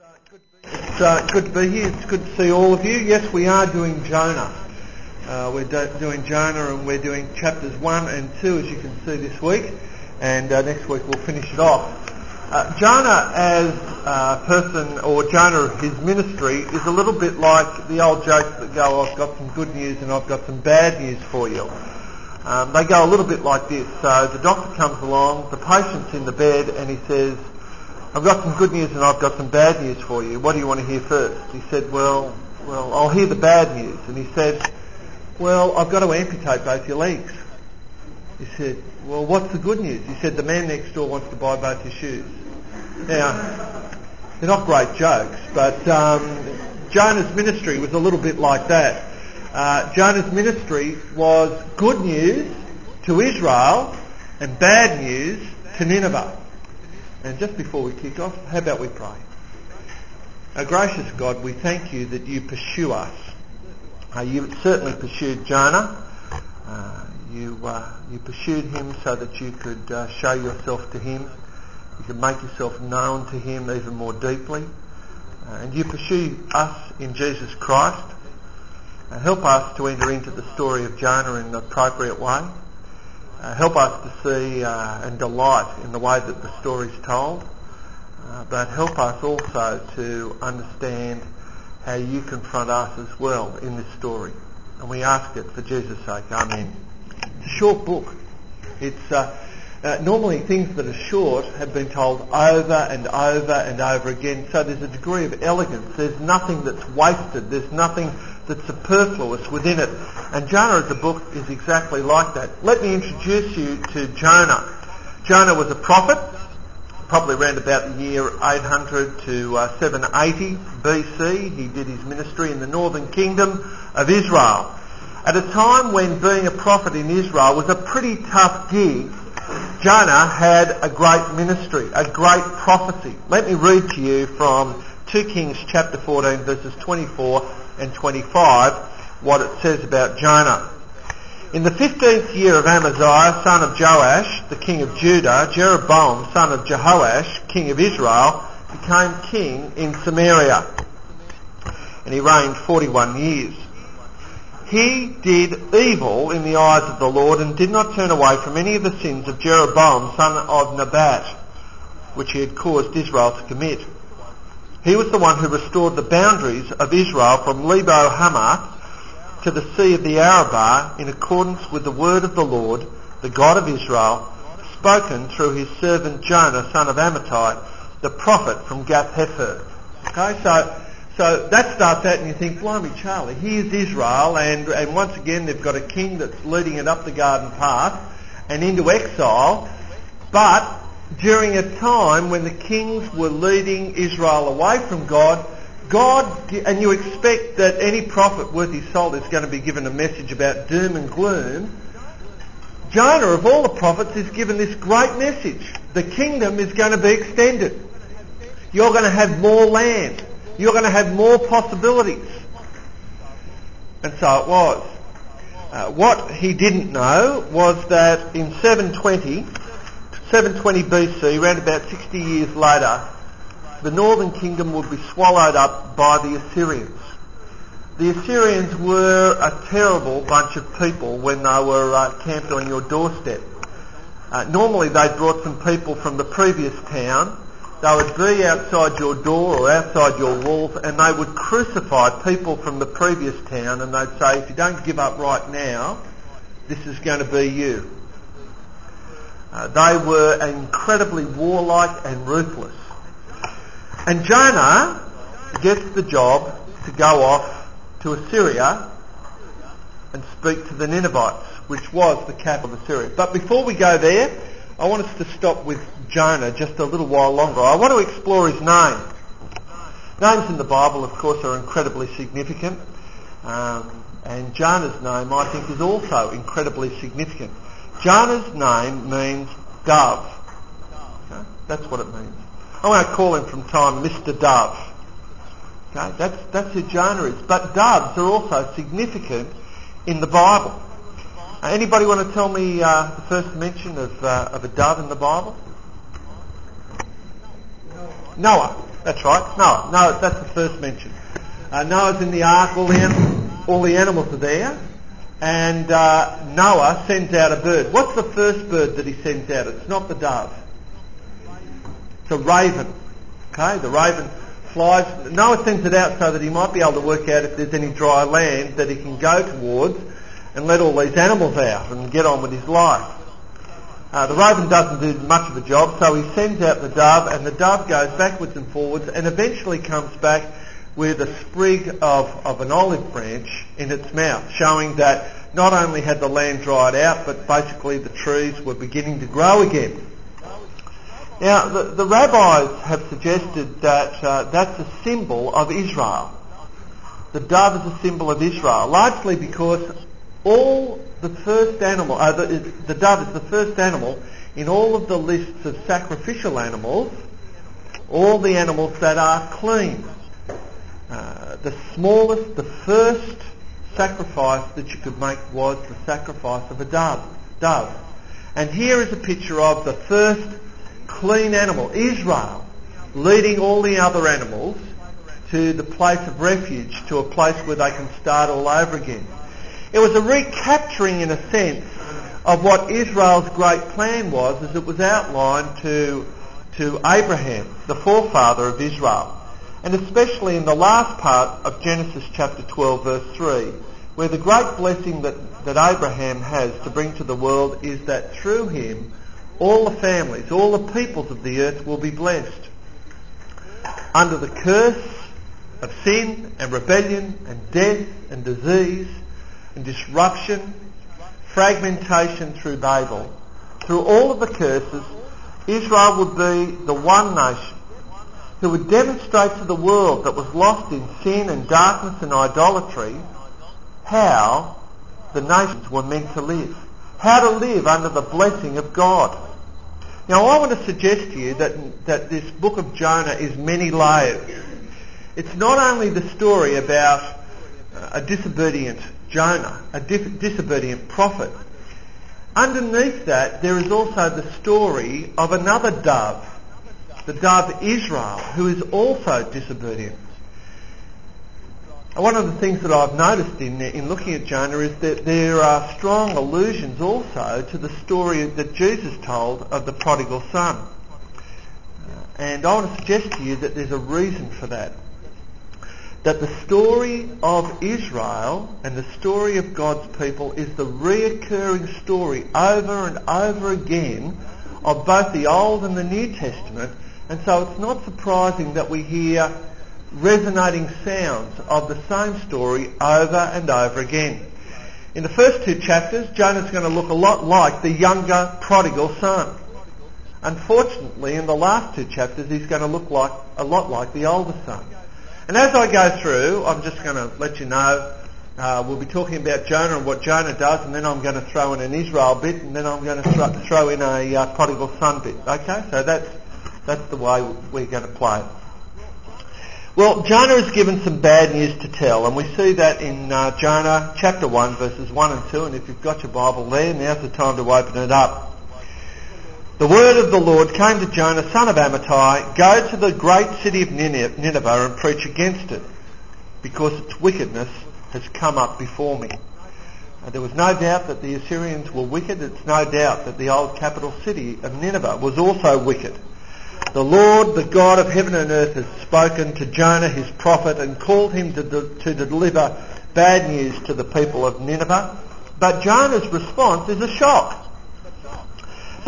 uh, good, it's uh, good to be here. It's good to see all of you. Yes, we are doing Jonah. Uh, we're do- doing Jonah and we're doing chapters 1 and 2 as you can see this week. And uh, next week we'll finish it off. Uh, Jonah as a person, or Jonah, his ministry, is a little bit like the old jokes that go, I've got some good news and I've got some bad news for you. Um, they go a little bit like this. So the doctor comes along, the patient's in the bed and he says, I've got some good news and I've got some bad news for you. What do you want to hear first? He said, well, well, I'll hear the bad news. And he said, well, I've got to amputate both your legs. He said, well, what's the good news? He said, the man next door wants to buy both your shoes. Now, they're not great jokes, but um, Jonah's ministry was a little bit like that. Uh, Jonah's ministry was good news to Israel and bad news to Nineveh. And just before we kick off, how about we pray? Our gracious God, we thank you that you pursue us. Uh, you certainly pursued Jonah. Uh, you, uh, you pursued him so that you could uh, show yourself to him. You could make yourself known to him even more deeply. Uh, and you pursue us in Jesus Christ. Uh, help us to enter into the story of Jonah in an appropriate way. Uh, help us to see uh, and delight in the way that the story is told, uh, but help us also to understand how you confront us as well in this story. And we ask it for Jesus' sake. Amen. It's a short book. It's uh, uh, normally things that are short have been told over and over and over again. So there's a degree of elegance. There's nothing that's wasted. There's nothing that's superfluous within it. And Jonah as a book is exactly like that. Let me introduce you to Jonah. Jonah was a prophet, probably around about the year 800 to uh, 780 BC. He did his ministry in the northern kingdom of Israel. At a time when being a prophet in Israel was a pretty tough gig, Jonah had a great ministry, a great prophecy. Let me read to you from 2 Kings chapter 14 verses 24 and 25 what it says about Jonah. In the fifteenth year of Amaziah, son of Joash, the king of Judah, Jeroboam, son of Jehoash, king of Israel, became king in Samaria. And he reigned 41 years. He did evil in the eyes of the Lord and did not turn away from any of the sins of Jeroboam, son of Nebat, which he had caused Israel to commit. He was the one who restored the boundaries of Israel from Lebo Hamath to the Sea of the Arabah in accordance with the word of the Lord, the God of Israel, spoken through his servant Jonah, son of Amittai, the prophet from Gath Hepher. Okay, so so that starts out and you think, blimey Charlie, here's Israel and, and once again they've got a king that's leading it up the garden path and into exile, but during a time when the kings were leading Israel away from God, God, and you expect that any prophet worth his salt is going to be given a message about doom and gloom. Jonah, of all the prophets, is given this great message. The kingdom is going to be extended. You're going to have more land. You're going to have more possibilities. And so it was. Uh, what he didn't know was that in 720, 720 BC, around about 60 years later, the northern kingdom would be swallowed up by the Assyrians. The Assyrians were a terrible bunch of people when they were uh, camped on your doorstep. Uh, normally they brought some people from the previous town. They would be outside your door or outside your walls and they would crucify people from the previous town and they'd say, if you don't give up right now, this is going to be you. Uh, they were incredibly warlike and ruthless. And Jonah gets the job to go off to Assyria and speak to the Ninevites, which was the capital of Assyria. But before we go there, I want us to stop with Jonah just a little while longer. I want to explore his name. Names in the Bible, of course, are incredibly significant. Um, and Jonah's name, I think, is also incredibly significant. Jonah's name means dove. Okay? That's what it means. I want to call him from time Mr. Dove. Okay, that's, that's who Jonah is. But doves are also significant in the Bible. Uh, anybody want to tell me uh, the first mention of, uh, of a dove in the Bible? Noah. That's right. Noah. Noah, that's the first mention. Uh, Noah's in the ark, all the, all the animals are there, and uh, Noah sends out a bird. What's the first bird that he sends out? It's not the dove. It's a raven. Okay, the raven flies. Noah sends it out so that he might be able to work out if there's any dry land that he can go towards and let all these animals out and get on with his life. Uh, the raven doesn't do much of a job, so he sends out the dove, and the dove goes backwards and forwards, and eventually comes back with a sprig of, of an olive branch in its mouth, showing that not only had the land dried out, but basically the trees were beginning to grow again. Now, the, the rabbis have suggested that uh, that's a symbol of Israel. The dove is a symbol of Israel, largely because all the first animal, uh, the, the dove is the first animal in all of the lists of sacrificial animals, all the animals that are clean. Uh, the smallest, the first sacrifice that you could make was the sacrifice of a dove. Dove. And here is a picture of the first clean animal, Israel, leading all the other animals to the place of refuge, to a place where they can start all over again. It was a recapturing, in a sense, of what Israel's great plan was as it was outlined to, to Abraham, the forefather of Israel. And especially in the last part of Genesis chapter 12 verse 3, where the great blessing that, that Abraham has to bring to the world is that through him all the families, all the peoples of the earth will be blessed. Under the curse of sin and rebellion and death and disease, and disruption, fragmentation through Babel, through all of the curses, Israel would be the one nation who would demonstrate to the world that was lost in sin and darkness and idolatry how the nations were meant to live. How to live under the blessing of God. Now I want to suggest to you that, that this book of Jonah is many layers. It's not only the story about a disobedient Jonah, a disobedient prophet. Underneath that, there is also the story of another dove, the dove Israel, who is also disobedient. One of the things that I've noticed in, in looking at Jonah is that there are strong allusions also to the story that Jesus told of the prodigal son. And I want to suggest to you that there's a reason for that that the story of Israel and the story of God's people is the reoccurring story over and over again of both the Old and the New Testament. And so it's not surprising that we hear resonating sounds of the same story over and over again. In the first two chapters, Jonah's going to look a lot like the younger prodigal son. Unfortunately, in the last two chapters, he's going to look like a lot like the older son. And as I go through, I'm just going to let you know, uh, we'll be talking about Jonah and what Jonah does, and then I'm going to throw in an Israel bit, and then I'm going to throw, throw in a uh, prodigal son bit. Okay, so that's that's the way we're going to play. it. Well, Jonah is given some bad news to tell, and we see that in uh, Jonah chapter 1, verses 1 and 2, and if you've got your Bible there, now's the time to open it up. The word of the Lord came to Jonah, son of Amittai, go to the great city of Nineveh and preach against it, because its wickedness has come up before me. Uh, there was no doubt that the Assyrians were wicked. It's no doubt that the old capital city of Nineveh was also wicked. The Lord, the God of heaven and earth, has spoken to Jonah, his prophet, and called him to, de- to deliver bad news to the people of Nineveh. But Jonah's response is a shock.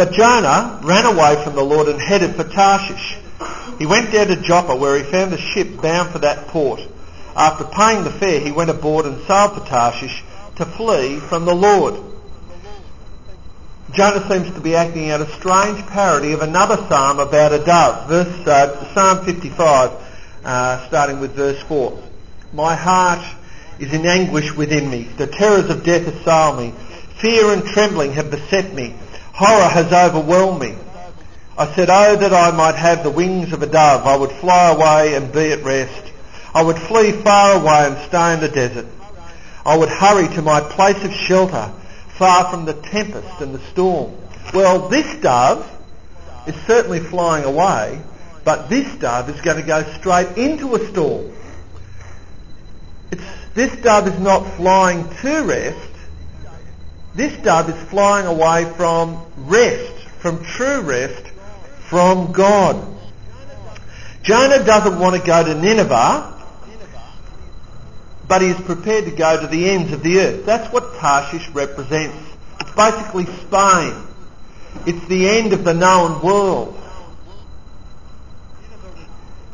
But Jonah ran away from the Lord and headed for Tarshish. He went down to Joppa where he found a ship bound for that port. After paying the fare, he went aboard and sailed for Tarshish to flee from the Lord. Jonah seems to be acting out a strange parody of another psalm about a dove. Verse, uh, psalm 55, uh, starting with verse 4. My heart is in anguish within me. The terrors of death assail me. Fear and trembling have beset me. Horror has overwhelmed me. I said, Oh, that I might have the wings of a dove. I would fly away and be at rest. I would flee far away and stay in the desert. I would hurry to my place of shelter, far from the tempest and the storm. Well, this dove is certainly flying away, But this dove is going to go straight into a storm. It's, this dove is not flying to rest. This dove is flying away from rest, from true rest, from God. Jonah doesn't want to go to Nineveh, but he is prepared to go to the ends of the earth. That's what Tarshish represents. It's basically Spain. It's the end of the known world.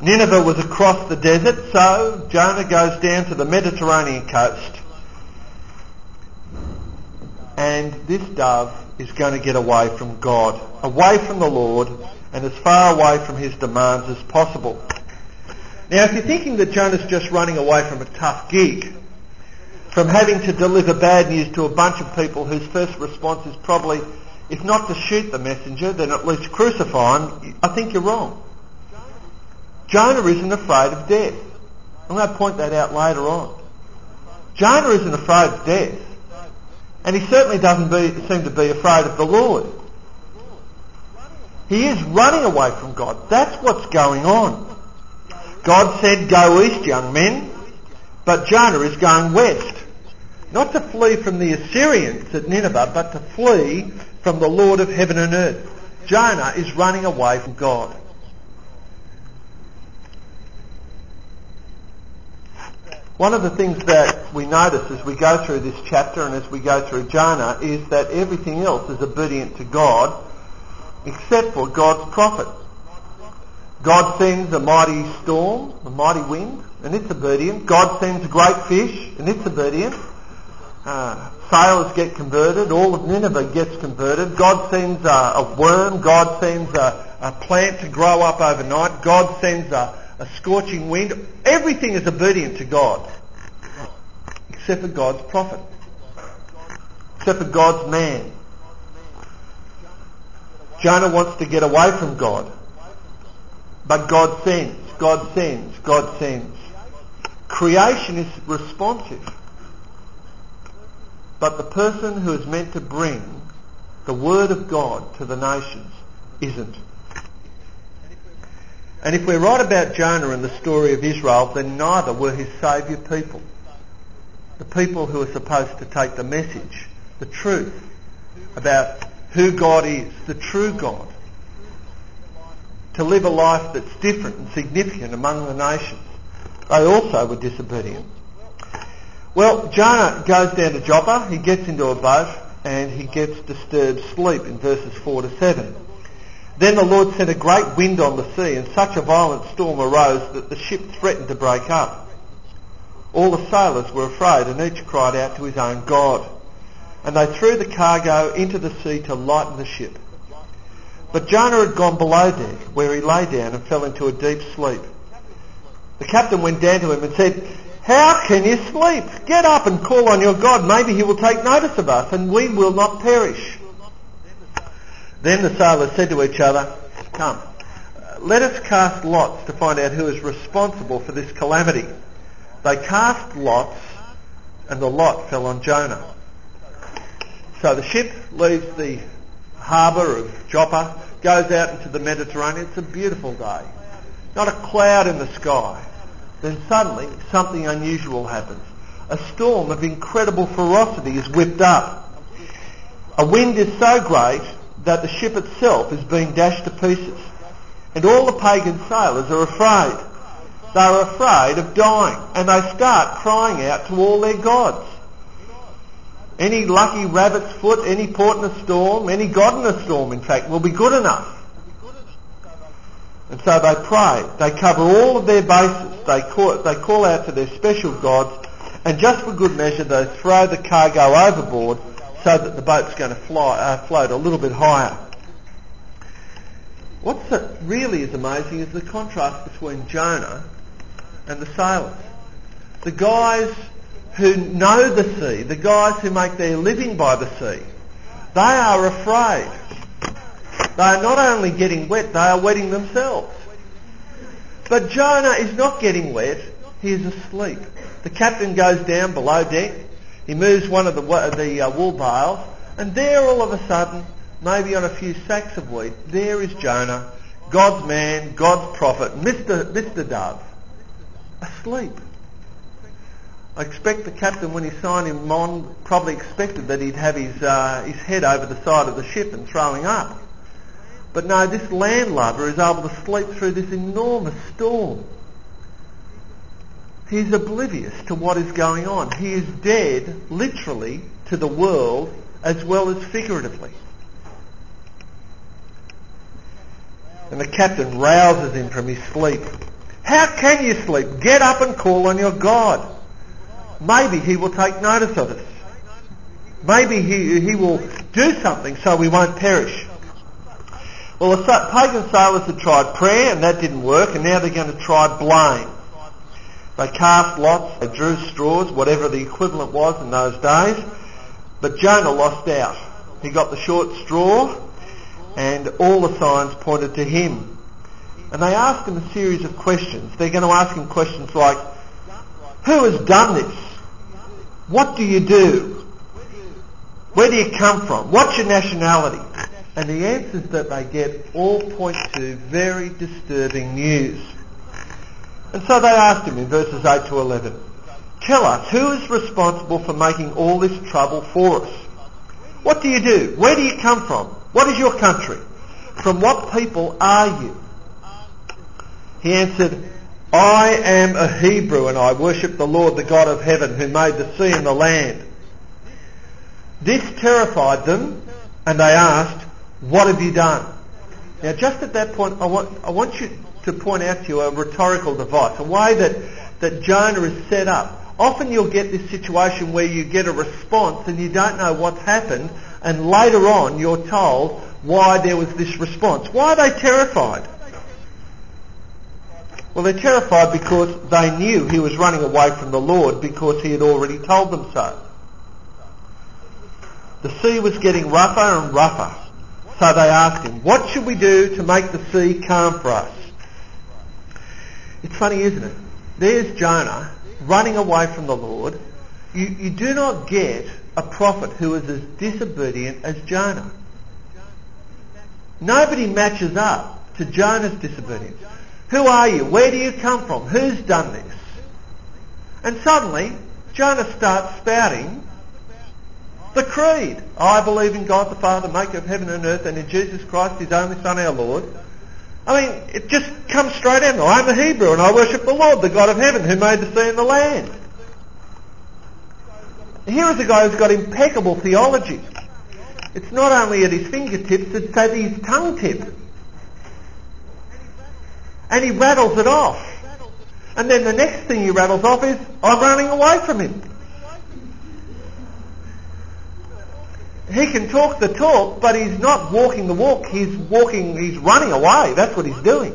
Nineveh was across the desert, so Jonah goes down to the Mediterranean coast. And this dove is going to get away from God, away from the Lord, and as far away from his demands as possible. Now, if you're thinking that Jonah's just running away from a tough gig, from having to deliver bad news to a bunch of people whose first response is probably, if not to shoot the messenger, then at least crucify him, I think you're wrong. Jonah isn't afraid of death. I'm going to point that out later on. Jonah isn't afraid of death. And he certainly doesn't be, seem to be afraid of the Lord. He is running away from God. That's what's going on. God said, go east, young men. But Jonah is going west. Not to flee from the Assyrians at Nineveh, but to flee from the Lord of heaven and earth. Jonah is running away from God. One of the things that we notice as we go through this chapter and as we go through Jonah is that everything else is obedient to God except for God's prophet. God sends a mighty storm, a mighty wind, and it's obedient. God sends a great fish, and it's obedient. Uh, sailors get converted. All of Nineveh gets converted. God sends a, a worm. God sends a, a, plant to grow up overnight. God sends a, a scorching wind. Everything is obedient to God, except for God's prophet, except for God's man. Jonah wants to get away from God, but God sends, God sends, God sends. Creation is responsive, but the person who is meant to bring the word of God to the nations isn't. And if we're right about Jonah and the story of Israel, then neither were his saviour people. The people who are supposed to take the message, the truth about who God is, the true God. To live a life that's different and significant among the nations. They also were disobedient. Well, Jonah goes down to Joppa, he gets into a boat, and he gets disturbed sleep in verses 4 to 7. Then the Lord sent a great wind on the sea, and such a violent storm arose that the ship threatened to break up. All the sailors were afraid, and each cried out to his own God. And they threw the cargo into the sea to lighten the ship. But Jonah had gone below deck, where he lay down and fell into a deep sleep. The captain went down to him and said, How can you sleep? Get up and call on your God. Maybe he will take notice of us, and we will not perish. Then the sailors said to each other, Come, uh, let us cast lots to find out who is responsible for this calamity. They cast lots, and the lot fell on Jonah. So the ship leaves the harbour of Joppa, goes out into the Mediterranean. It's a beautiful day. Not a cloud in the sky. Then suddenly something unusual happens. A storm of incredible ferocity is whipped up. A wind is so great that the ship itself is being dashed to pieces. And all the pagan sailors are afraid. They are afraid of dying. And they start crying out to all their gods. Any lucky rabbit's foot, any port in a storm, any god in a storm, in fact, will be good enough. And so they pray. They cover all of their bases. They call, they call out to their special gods. And just for good measure, they throw the cargo overboard so that the boat's going to fly, uh, float a little bit higher. What's really is amazing is the contrast between Jonah and the sailors. The guys who know the sea, the guys who make their living by the sea, they are afraid. They are not only getting wet, they are wetting themselves. But Jonah is not getting wet, he is asleep. The captain goes down below deck he moves one of the, the uh, wool bales, and there all of a sudden, maybe on a few sacks of wheat, there is Jonah God's man, God's prophet, Mr. Mr. Dove, asleep. I expect the captain, when he signed him on, probably expected that he'd have his, uh, his head over the side of the ship and throwing up. But no, this landlubber is able to sleep through this enormous storm. He's oblivious to what is going on. He is dead, literally, to the world as well as figuratively. And the captain rouses him from his sleep. How can you sleep? Get up and call on your God. Maybe he will take notice of us. Maybe he, he will do something so we won't perish. Well, the pagan sailors had tried prayer and that didn't work and now they're going to try blame. They cast lots, they drew straws, whatever the equivalent was in those days. But Jonah lost out. He got the short straw and all the signs pointed to him. And they asked him a series of questions. They're going to ask him questions like, who has done this? What do you do? Where do you come from? What's your nationality? And the answers that they get all point to very disturbing news. And so they asked him in verses 8 to 11, Tell us, who is responsible for making all this trouble for us? What do you do? Where do you come from? What is your country? From what people are you? He answered, I am a Hebrew and I worship the Lord, the God of heaven, who made the sea and the land. This terrified them and they asked, what have you done? Now just at that point, I want, I want you to point out to you a rhetorical device, a way that, that Jonah is set up. Often you'll get this situation where you get a response and you don't know what's happened and later on you're told why there was this response. Why are they terrified? Well, they're terrified because they knew he was running away from the Lord because he had already told them so. The sea was getting rougher and rougher. So they asked him, what should we do to make the sea calm for us? It's funny, isn't it? There's Jonah running away from the Lord. You, you do not get a prophet who is as disobedient as Jonah. Nobody matches up to Jonah's disobedience. Who are you? Where do you come from? Who's done this? And suddenly, Jonah starts spouting the creed. I believe in God the Father, maker of heaven and earth, and in Jesus Christ, his only Son, our Lord. I mean, it just comes straight out. I'm a Hebrew and I worship the Lord, the God of heaven, who made the sea and the land. Here is a guy who's got impeccable theology. It's not only at his fingertips, it's at his tongue tip. And he rattles it off. And then the next thing he rattles off is, I'm running away from him. He can talk the talk, but he's not walking the walk. He's walking, he's running away. That's what he's doing.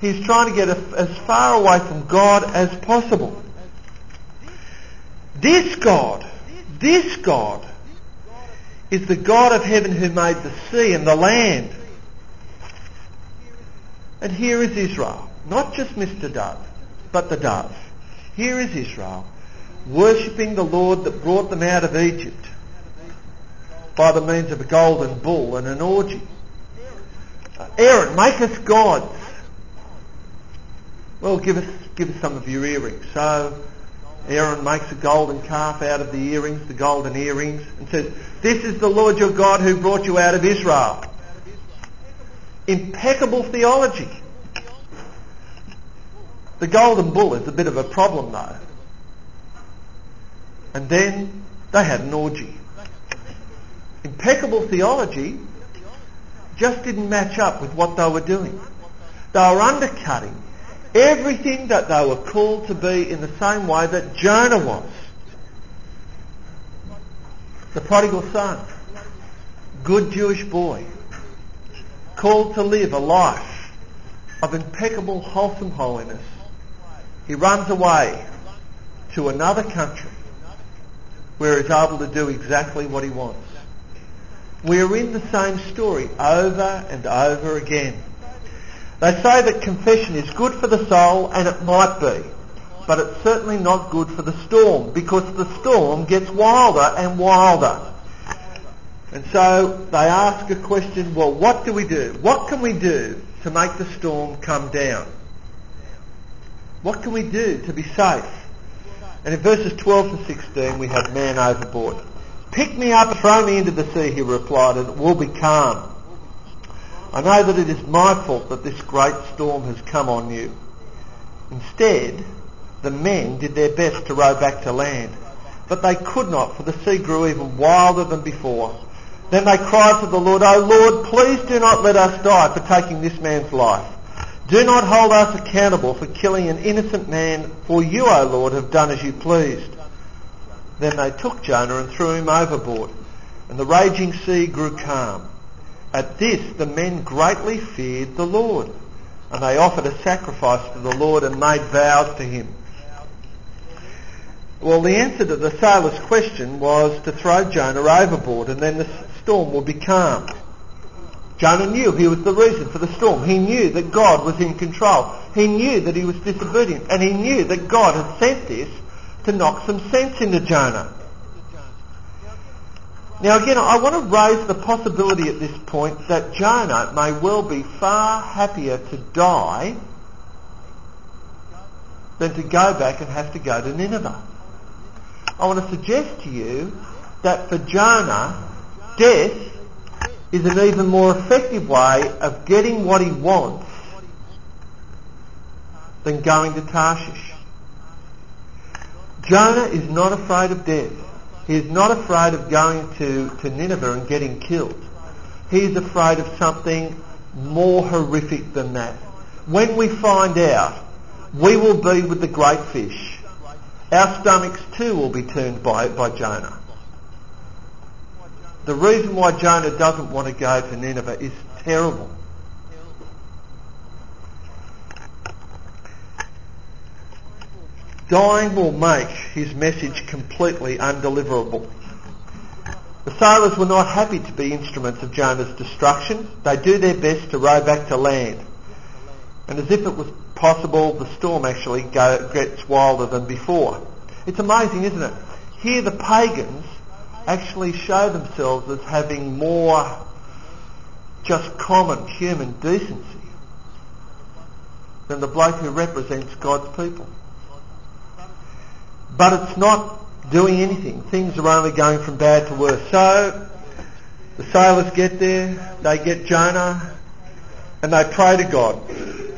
He's trying to get as far away from God as possible. This God, this God, is the God of heaven who made the sea and the land. And here is Israel, not just Mr. Dove, but the dove. Here is Israel, worshipping the Lord that brought them out of Egypt by the means of a golden bull and an orgy. Uh, Aaron, make us gods. Well, give us, give us some of your earrings. So Aaron makes a golden calf out of the earrings, the golden earrings, and says, This is the Lord your God who brought you out of Israel. Impeccable theology. The golden bull is a bit of a problem though. And then they had an orgy. Impeccable theology just didn't match up with what they were doing. They were undercutting everything that they were called to be in the same way that Jonah was. The prodigal son, good Jewish boy, called to live a life of impeccable, wholesome holiness. He runs away to another country where he's able to do exactly what he wants. We're in the same story over and over again. They say that confession is good for the soul, and it might be. But it's certainly not good for the storm, because the storm gets wilder and wilder. And so they ask a question, well, what do we do? What can we do to make the storm come down? What can we do to be safe? And in verses 12 to 16 we have man overboard. Pick me up throw me into the sea, he replied, and it will be calm. I know that it is my fault that this great storm has come on you. Instead, the men did their best to row back to land, but they could not, for the sea grew even wilder than before. Then they cried to the Lord, O Lord, please do not let us die for taking this man's life. Do not hold us accountable for killing an innocent man, for you, O Lord, have done as you pleased. Then they took Jonah and threw him overboard, and the raging sea grew calm. At this the men greatly feared the Lord, and they offered a sacrifice to the Lord and made vows to him. Well, the answer to the sailor's question was to throw Jonah overboard and then the storm would be calm. Jonah knew he was the reason for the storm. He knew that God was in control. He knew that he was disobedient. And he knew that God had sent this to knock some sense into Jonah. Now again, I want to raise the possibility at this point that Jonah may well be far happier to die than to go back and have to go to Nineveh. I want to suggest to you that for Jonah, death is an even more effective way of getting what he wants than going to Tarshish. Jonah is not afraid of death. He is not afraid of going to, to Nineveh and getting killed. He is afraid of something more horrific than that. When we find out, we will be with the great fish. Our stomachs too will be turned by, by Jonah. The reason why Jonah doesn't want to go to Nineveh is terrible. Dying will make his message completely undeliverable. The sailors were not happy to be instruments of Jonah's destruction. They do their best to row back to land. And as if it was possible, the storm actually gets wilder than before. It's amazing, isn't it? Here the pagans actually show themselves as having more just common human decency than the bloke who represents God's people. But it's not doing anything. Things are only going from bad to worse. So the sailors get there, they get Jonah, and they pray to God.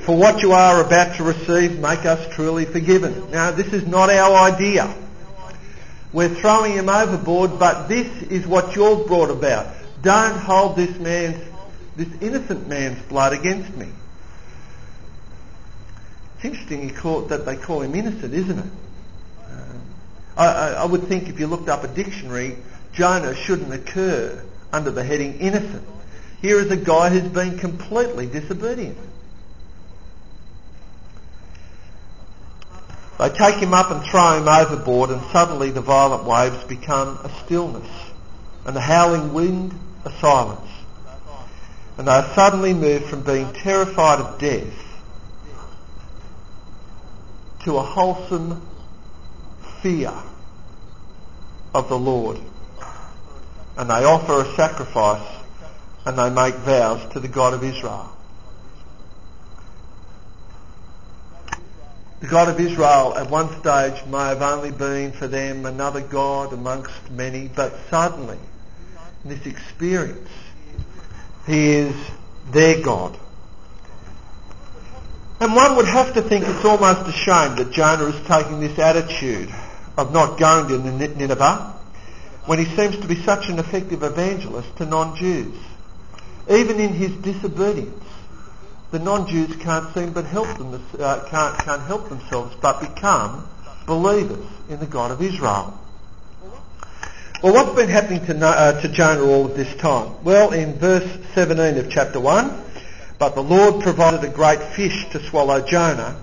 For what you are about to receive, make us truly forgiven. Now, this is not our idea. We're throwing him overboard, but this is what you've brought about. Don't hold this man's, this innocent man's blood against me. It's interesting call, that they call him innocent, isn't it? Um, I, I would think if you looked up a dictionary, Jonah shouldn't occur under the heading innocent. Here is a guy who's been completely disobedient. They take him up and throw him overboard and suddenly the violent waves become a stillness and the howling wind a silence. And they are suddenly moved from being terrified of death to a wholesome fear of the Lord. And they offer a sacrifice and they make vows to the God of Israel. The God of Israel at one stage may have only been for them another God amongst many, but suddenly, in this experience, He is their God. And one would have to think it's almost a shame that Jonah is taking this attitude of not going to Nineveh when he seems to be such an effective evangelist to non-Jews. Even in his disobedience, the non-Jews can't seem but help them, uh, can't, can't help themselves but become believers in the God of Israel. Well, what's been happening to, uh, to Jonah all of this time? Well, in verse 17 of chapter 1, but the Lord provided a great fish to swallow Jonah,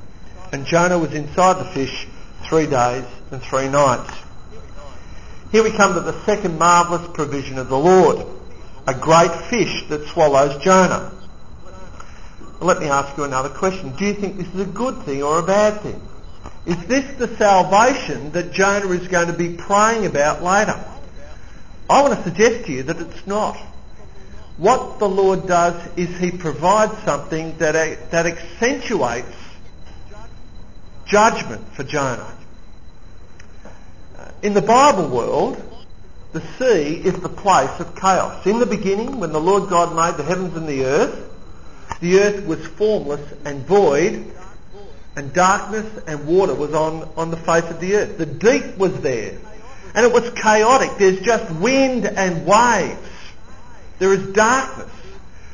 and Jonah was inside the fish three days and three nights. Here we come to the second marvellous provision of the Lord, a great fish that swallows Jonah. Let me ask you another question. Do you think this is a good thing or a bad thing? Is this the salvation that Jonah is going to be praying about later? I want to suggest to you that it's not. What the Lord does is he provides something that, that accentuates judgment for Jonah. Uh, in the Bible world, the sea is the place of chaos. In the beginning, when the Lord God made the heavens and the earth, the earth was formless and void, and darkness and water was on, on the face of the earth. The deep was there. And it was chaotic. There's just wind and waves. There is darkness.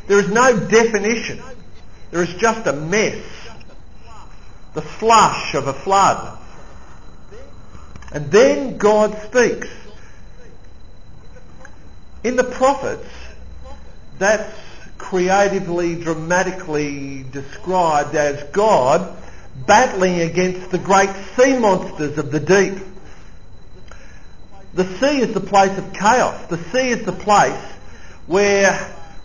There is no definition. There is just a mess. The slush of a flood. And then God speaks. In the prophets, that's creatively, dramatically described as God battling against the great sea monsters of the deep. The sea is the place of chaos. The sea is the place where,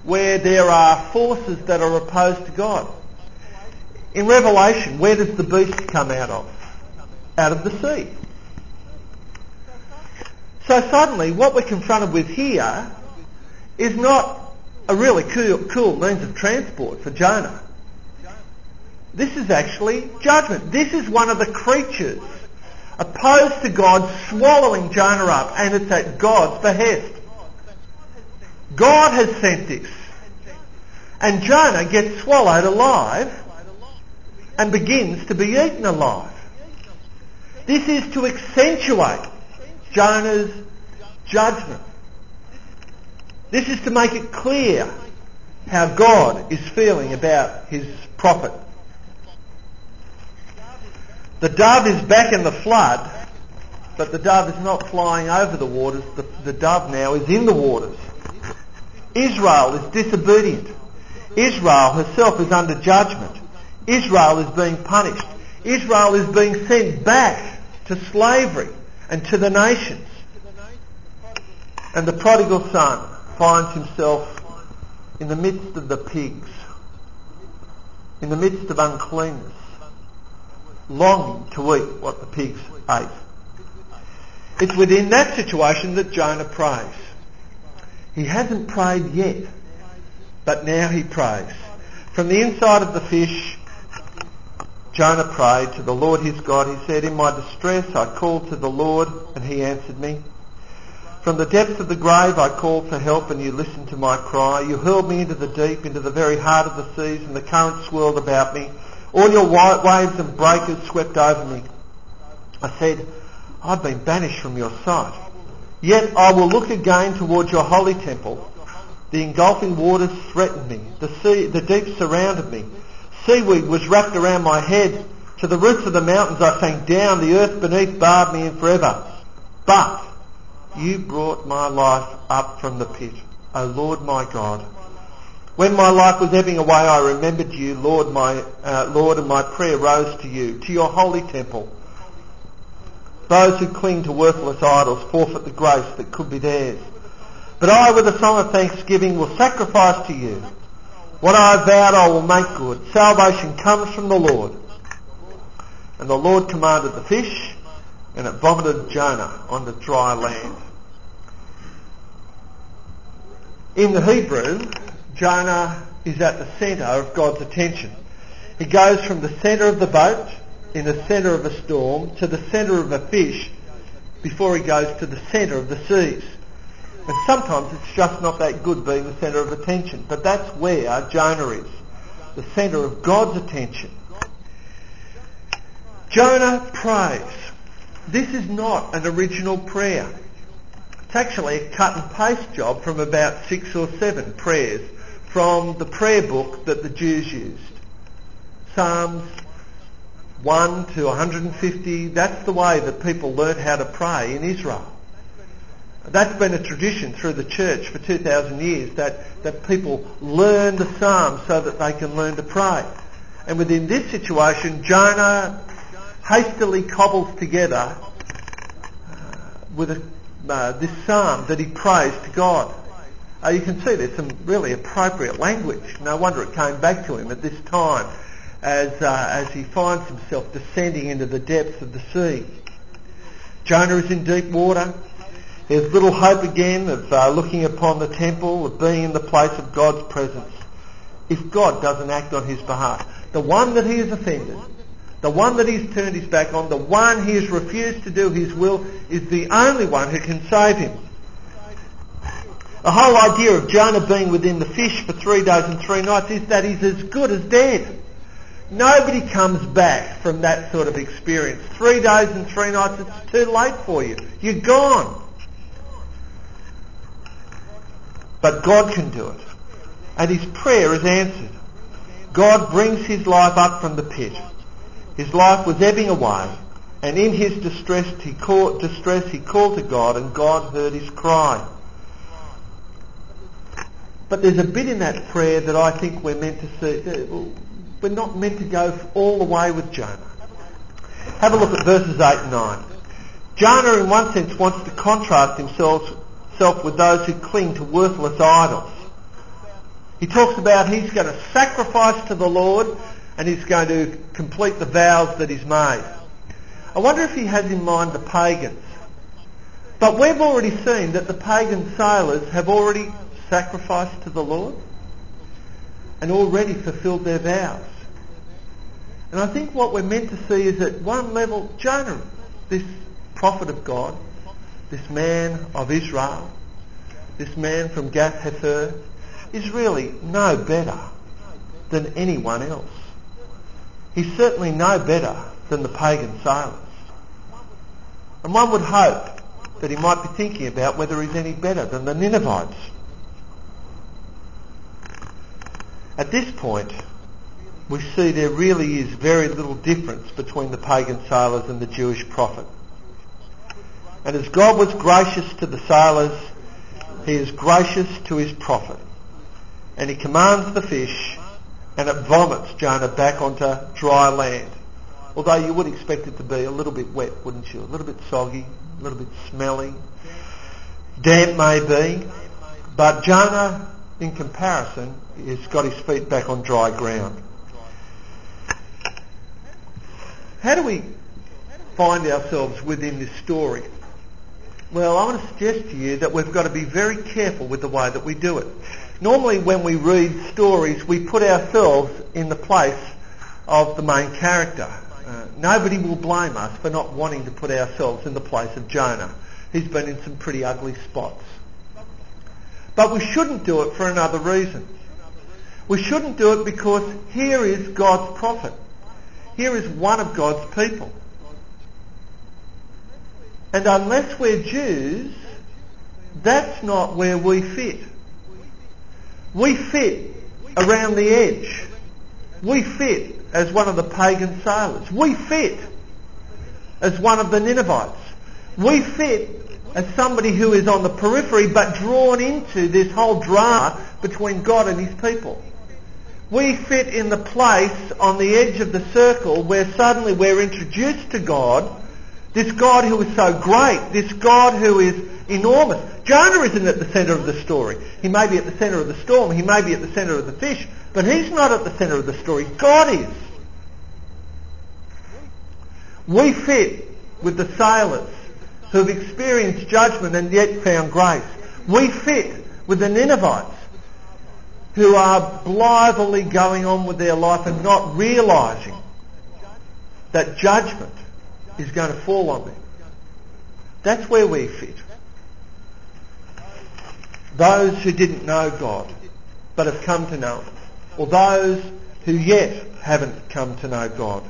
where there are forces that are opposed to God. In Revelation, where does the beast come out of? Out of the sea. So suddenly, what we're confronted with here is not a really cool, cool means of transport for Jonah. This is actually judgment. This is one of the creatures opposed to God swallowing Jonah up, and it's at God's behest. God has sent this. And Jonah gets swallowed alive and begins to be eaten alive. This is to accentuate Jonah's judgment. This is to make it clear how God is feeling about his prophet. The dove is back in the flood, but the dove is not flying over the waters. The, the dove now is in the waters. Israel is disobedient. Israel herself is under judgment. Israel is being punished. Israel is being sent back to slavery and to the nations. And the prodigal son finds himself in the midst of the pigs, in the midst of uncleanness, longing to eat what the pigs ate. It's within that situation that Jonah prays. He hasn't prayed yet, but now he prays. From the inside of the fish, Jonah prayed to the Lord his God. He said, In my distress I called to the Lord and he answered me. From the depths of the grave I called for help and you listened to my cry. You hurled me into the deep, into the very heart of the seas and the currents swirled about me. All your white waves and breakers swept over me. I said, I've been banished from your sight. Yet I will look again towards your holy temple. The engulfing waters threatened me. The sea, the deep surrounded me. Seaweed was wrapped around my head. To the roots of the mountains I sank down. The earth beneath barred me in forever. But you brought my life up from the pit, O Lord my God. When my life was ebbing away, I remembered you, Lord, my uh, Lord, and my prayer rose to you, to your holy temple. Those who cling to worthless idols forfeit the grace that could be theirs. But I, with a song of thanksgiving, will sacrifice to you. What I have vowed I will make good. Salvation comes from the Lord. And the Lord commanded the fish, and it vomited Jonah on the dry land. In the Hebrew, Jonah is at the centre of God's attention. He goes from the centre of the boat, in the centre of a storm, to the centre of a fish, before he goes to the centre of the seas. And sometimes it's just not that good being the centre of attention. But that's where Jonah is. The centre of God's attention. Jonah prays. This is not an original prayer. It's actually a cut and paste job from about six or seven prayers from the prayer book that the Jews used. Psalms 1 to 150, that's the way that people learnt how to pray in Israel. That's been a tradition through the church for 2,000 years that, that people learn the Psalms so that they can learn to pray. And within this situation, Jonah hastily cobbles together uh, with a, uh, this psalm that he prays to God. Uh, you can see there's some really appropriate language. No wonder it came back to him at this time as, uh, as he finds himself descending into the depths of the sea. Jonah is in deep water. There's little hope again of uh, looking upon the temple, of being in the place of God's presence, if God doesn't act on his behalf. The one that he has offended, the one that he's turned his back on, the one he has refused to do his will, is the only one who can save him. The whole idea of Jonah being within the fish for three days and three nights is that he's as good as dead. Nobody comes back from that sort of experience. Three days and three nights, it's too late for you. You're gone. But God can do it. And his prayer is answered. God brings his life up from the pit. His life was ebbing away, and in his distress he called, distress, he called to God, and God heard his cry. But there's a bit in that prayer that I think we're meant to see. We're not meant to go all the way with Jonah. Have a look at verses 8 and 9. Jonah, in one sense, wants to contrast himself, himself with those who cling to worthless idols. He talks about he's going to sacrifice to the Lord and he's going to complete the vows that he's made. I wonder if he has in mind the pagans. But we've already seen that the pagan sailors have already sacrificed to the Lord and already fulfilled their vows. And I think what we're meant to see is at one level, Jonah, this prophet of God, this man of Israel, this man from Gath Hepher, is really no better than anyone else. He's certainly no better than the pagan sailors. And one would hope that he might be thinking about whether he's any better than the Ninevites. At this point, we see there really is very little difference between the pagan sailors and the Jewish prophet. And as God was gracious to the sailors, he is gracious to his prophet. And he commands the fish and it vomits Jonah back onto dry land. Although you would expect it to be a little bit wet, wouldn't you? A little bit soggy, a little bit smelly, damp maybe. But Jonah, in comparison, has got his feet back on dry ground. How do we find ourselves within this story? Well, I want to suggest to you that we've got to be very careful with the way that we do it. Normally when we read stories, we put ourselves in the place of the main character. Uh, nobody will blame us for not wanting to put ourselves in the place of Jonah. He's been in some pretty ugly spots. But we shouldn't do it for another reason. We shouldn't do it because here is God's prophet. Here is one of God's people. And unless we're Jews, that's not where we fit. We fit around the edge. We fit as one of the pagan sailors. We fit as one of the Ninevites. We fit as somebody who is on the periphery but drawn into this whole drama between God and his people. We fit in the place on the edge of the circle where suddenly we're introduced to God this God who is so great, this God who is enormous. Jonah isn't at the centre of the story. He may be at the centre of the storm, he may be at the centre of the fish, but he's not at the centre of the story. God is. We fit with the sailors who've experienced judgment and yet found grace. We fit with the Ninevites who are blithely going on with their life and not realising that judgment is going to fall on them. That's where we fit. Those who didn't know God but have come to know Him, or those who yet haven't come to know God.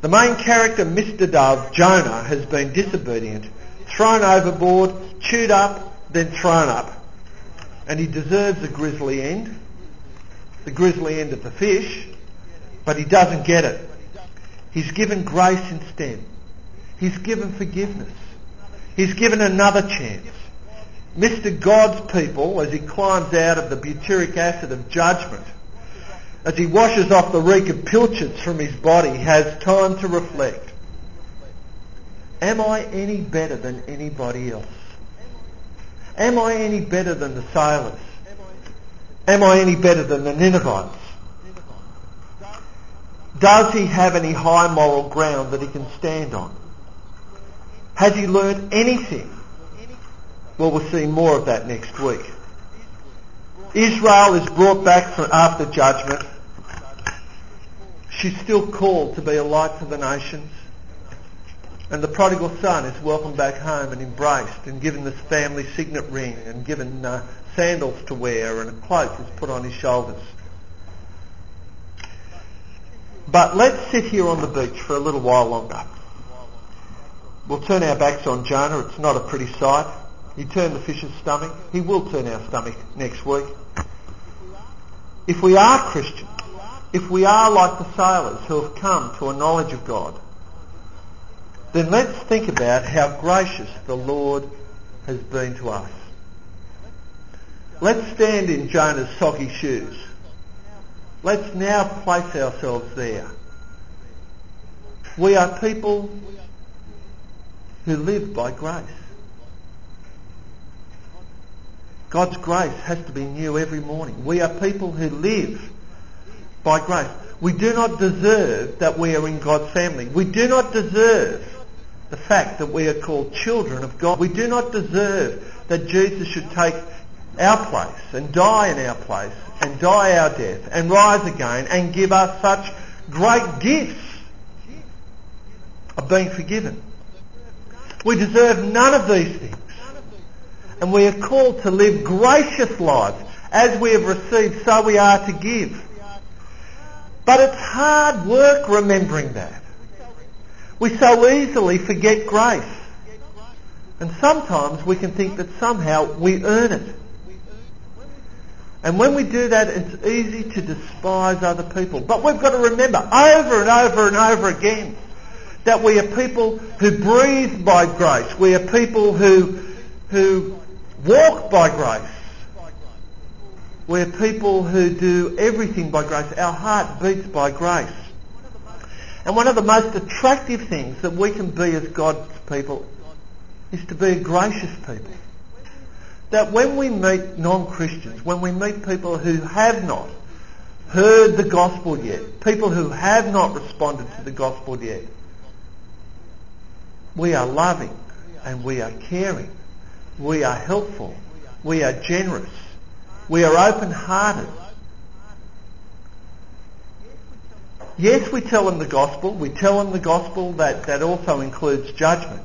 The main character, Mr. Dove, Jonah, has been disobedient, thrown overboard, chewed up, then thrown up. And he deserves a grisly end, the grisly end of the fish, but he doesn't get it. He's given grace instead. He's given forgiveness. He's given another chance. Mr. God's people, as he climbs out of the butyric acid of judgment, as he washes off the reek of pilchards from his body, has time to reflect. Am I any better than anybody else? Am I any better than the sailors? Am I any better than the Ninevites? Does he have any high moral ground that he can stand on? Has he learned anything Well, we'll see more of that next week. Israel is brought back from after judgment. She's still called to be a light to the nations. And the prodigal son is welcomed back home and embraced and given this family signet ring and given uh, sandals to wear and a cloak is put on his shoulders. But let's sit here on the beach for a little while longer. We'll turn our backs on Jonah. It's not a pretty sight. He turned the fish's stomach. He will turn our stomach next week. If we are Christians, if we are like the sailors who have come to a knowledge of God, then let's think about how gracious the Lord has been to us. Let's stand in Jonah's soggy shoes. Let's now place ourselves there. We are people who live by grace. God's grace has to be new every morning. We are people who live by grace. We do not deserve that we are in God's family. We do not deserve the fact that we are called children of God. We do not deserve that Jesus should take our place and die in our place and die our death and rise again and give us such great gifts of being forgiven. We deserve none of these things. And we are called to live gracious lives. As we have received, so we are to give. But it's hard work remembering that. We so easily forget grace. And sometimes we can think that somehow we earn it. And when we do that, it's easy to despise other people. But we've got to remember over and over and over again that we are people who breathe by grace. We are people who, who walk by grace. We're people who do everything by grace. Our heart beats by grace. And one of the most attractive things that we can be as God's people is to be a gracious people. That when we meet non-Christians, when we meet people who have not heard the gospel yet, people who have not responded to the gospel yet, we are loving and we are caring. We are helpful. We are generous. We are open-hearted. Yes, we tell them the gospel. We tell them the gospel that, that also includes judgment.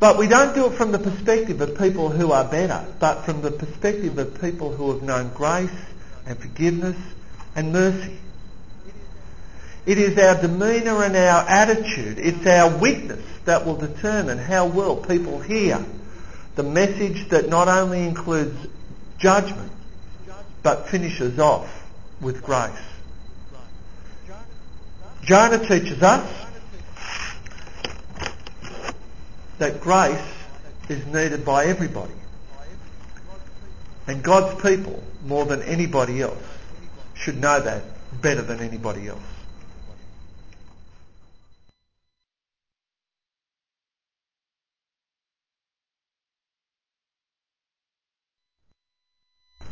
But we don't do it from the perspective of people who are better, but from the perspective of people who have known grace and forgiveness and mercy. It is our demeanour and our attitude, it's our witness that will determine how well people hear the message that not only includes judgment, but finishes off with grace. Jonah teaches us that grace is needed by everybody. And God's people, more than anybody else, should know that better than anybody else.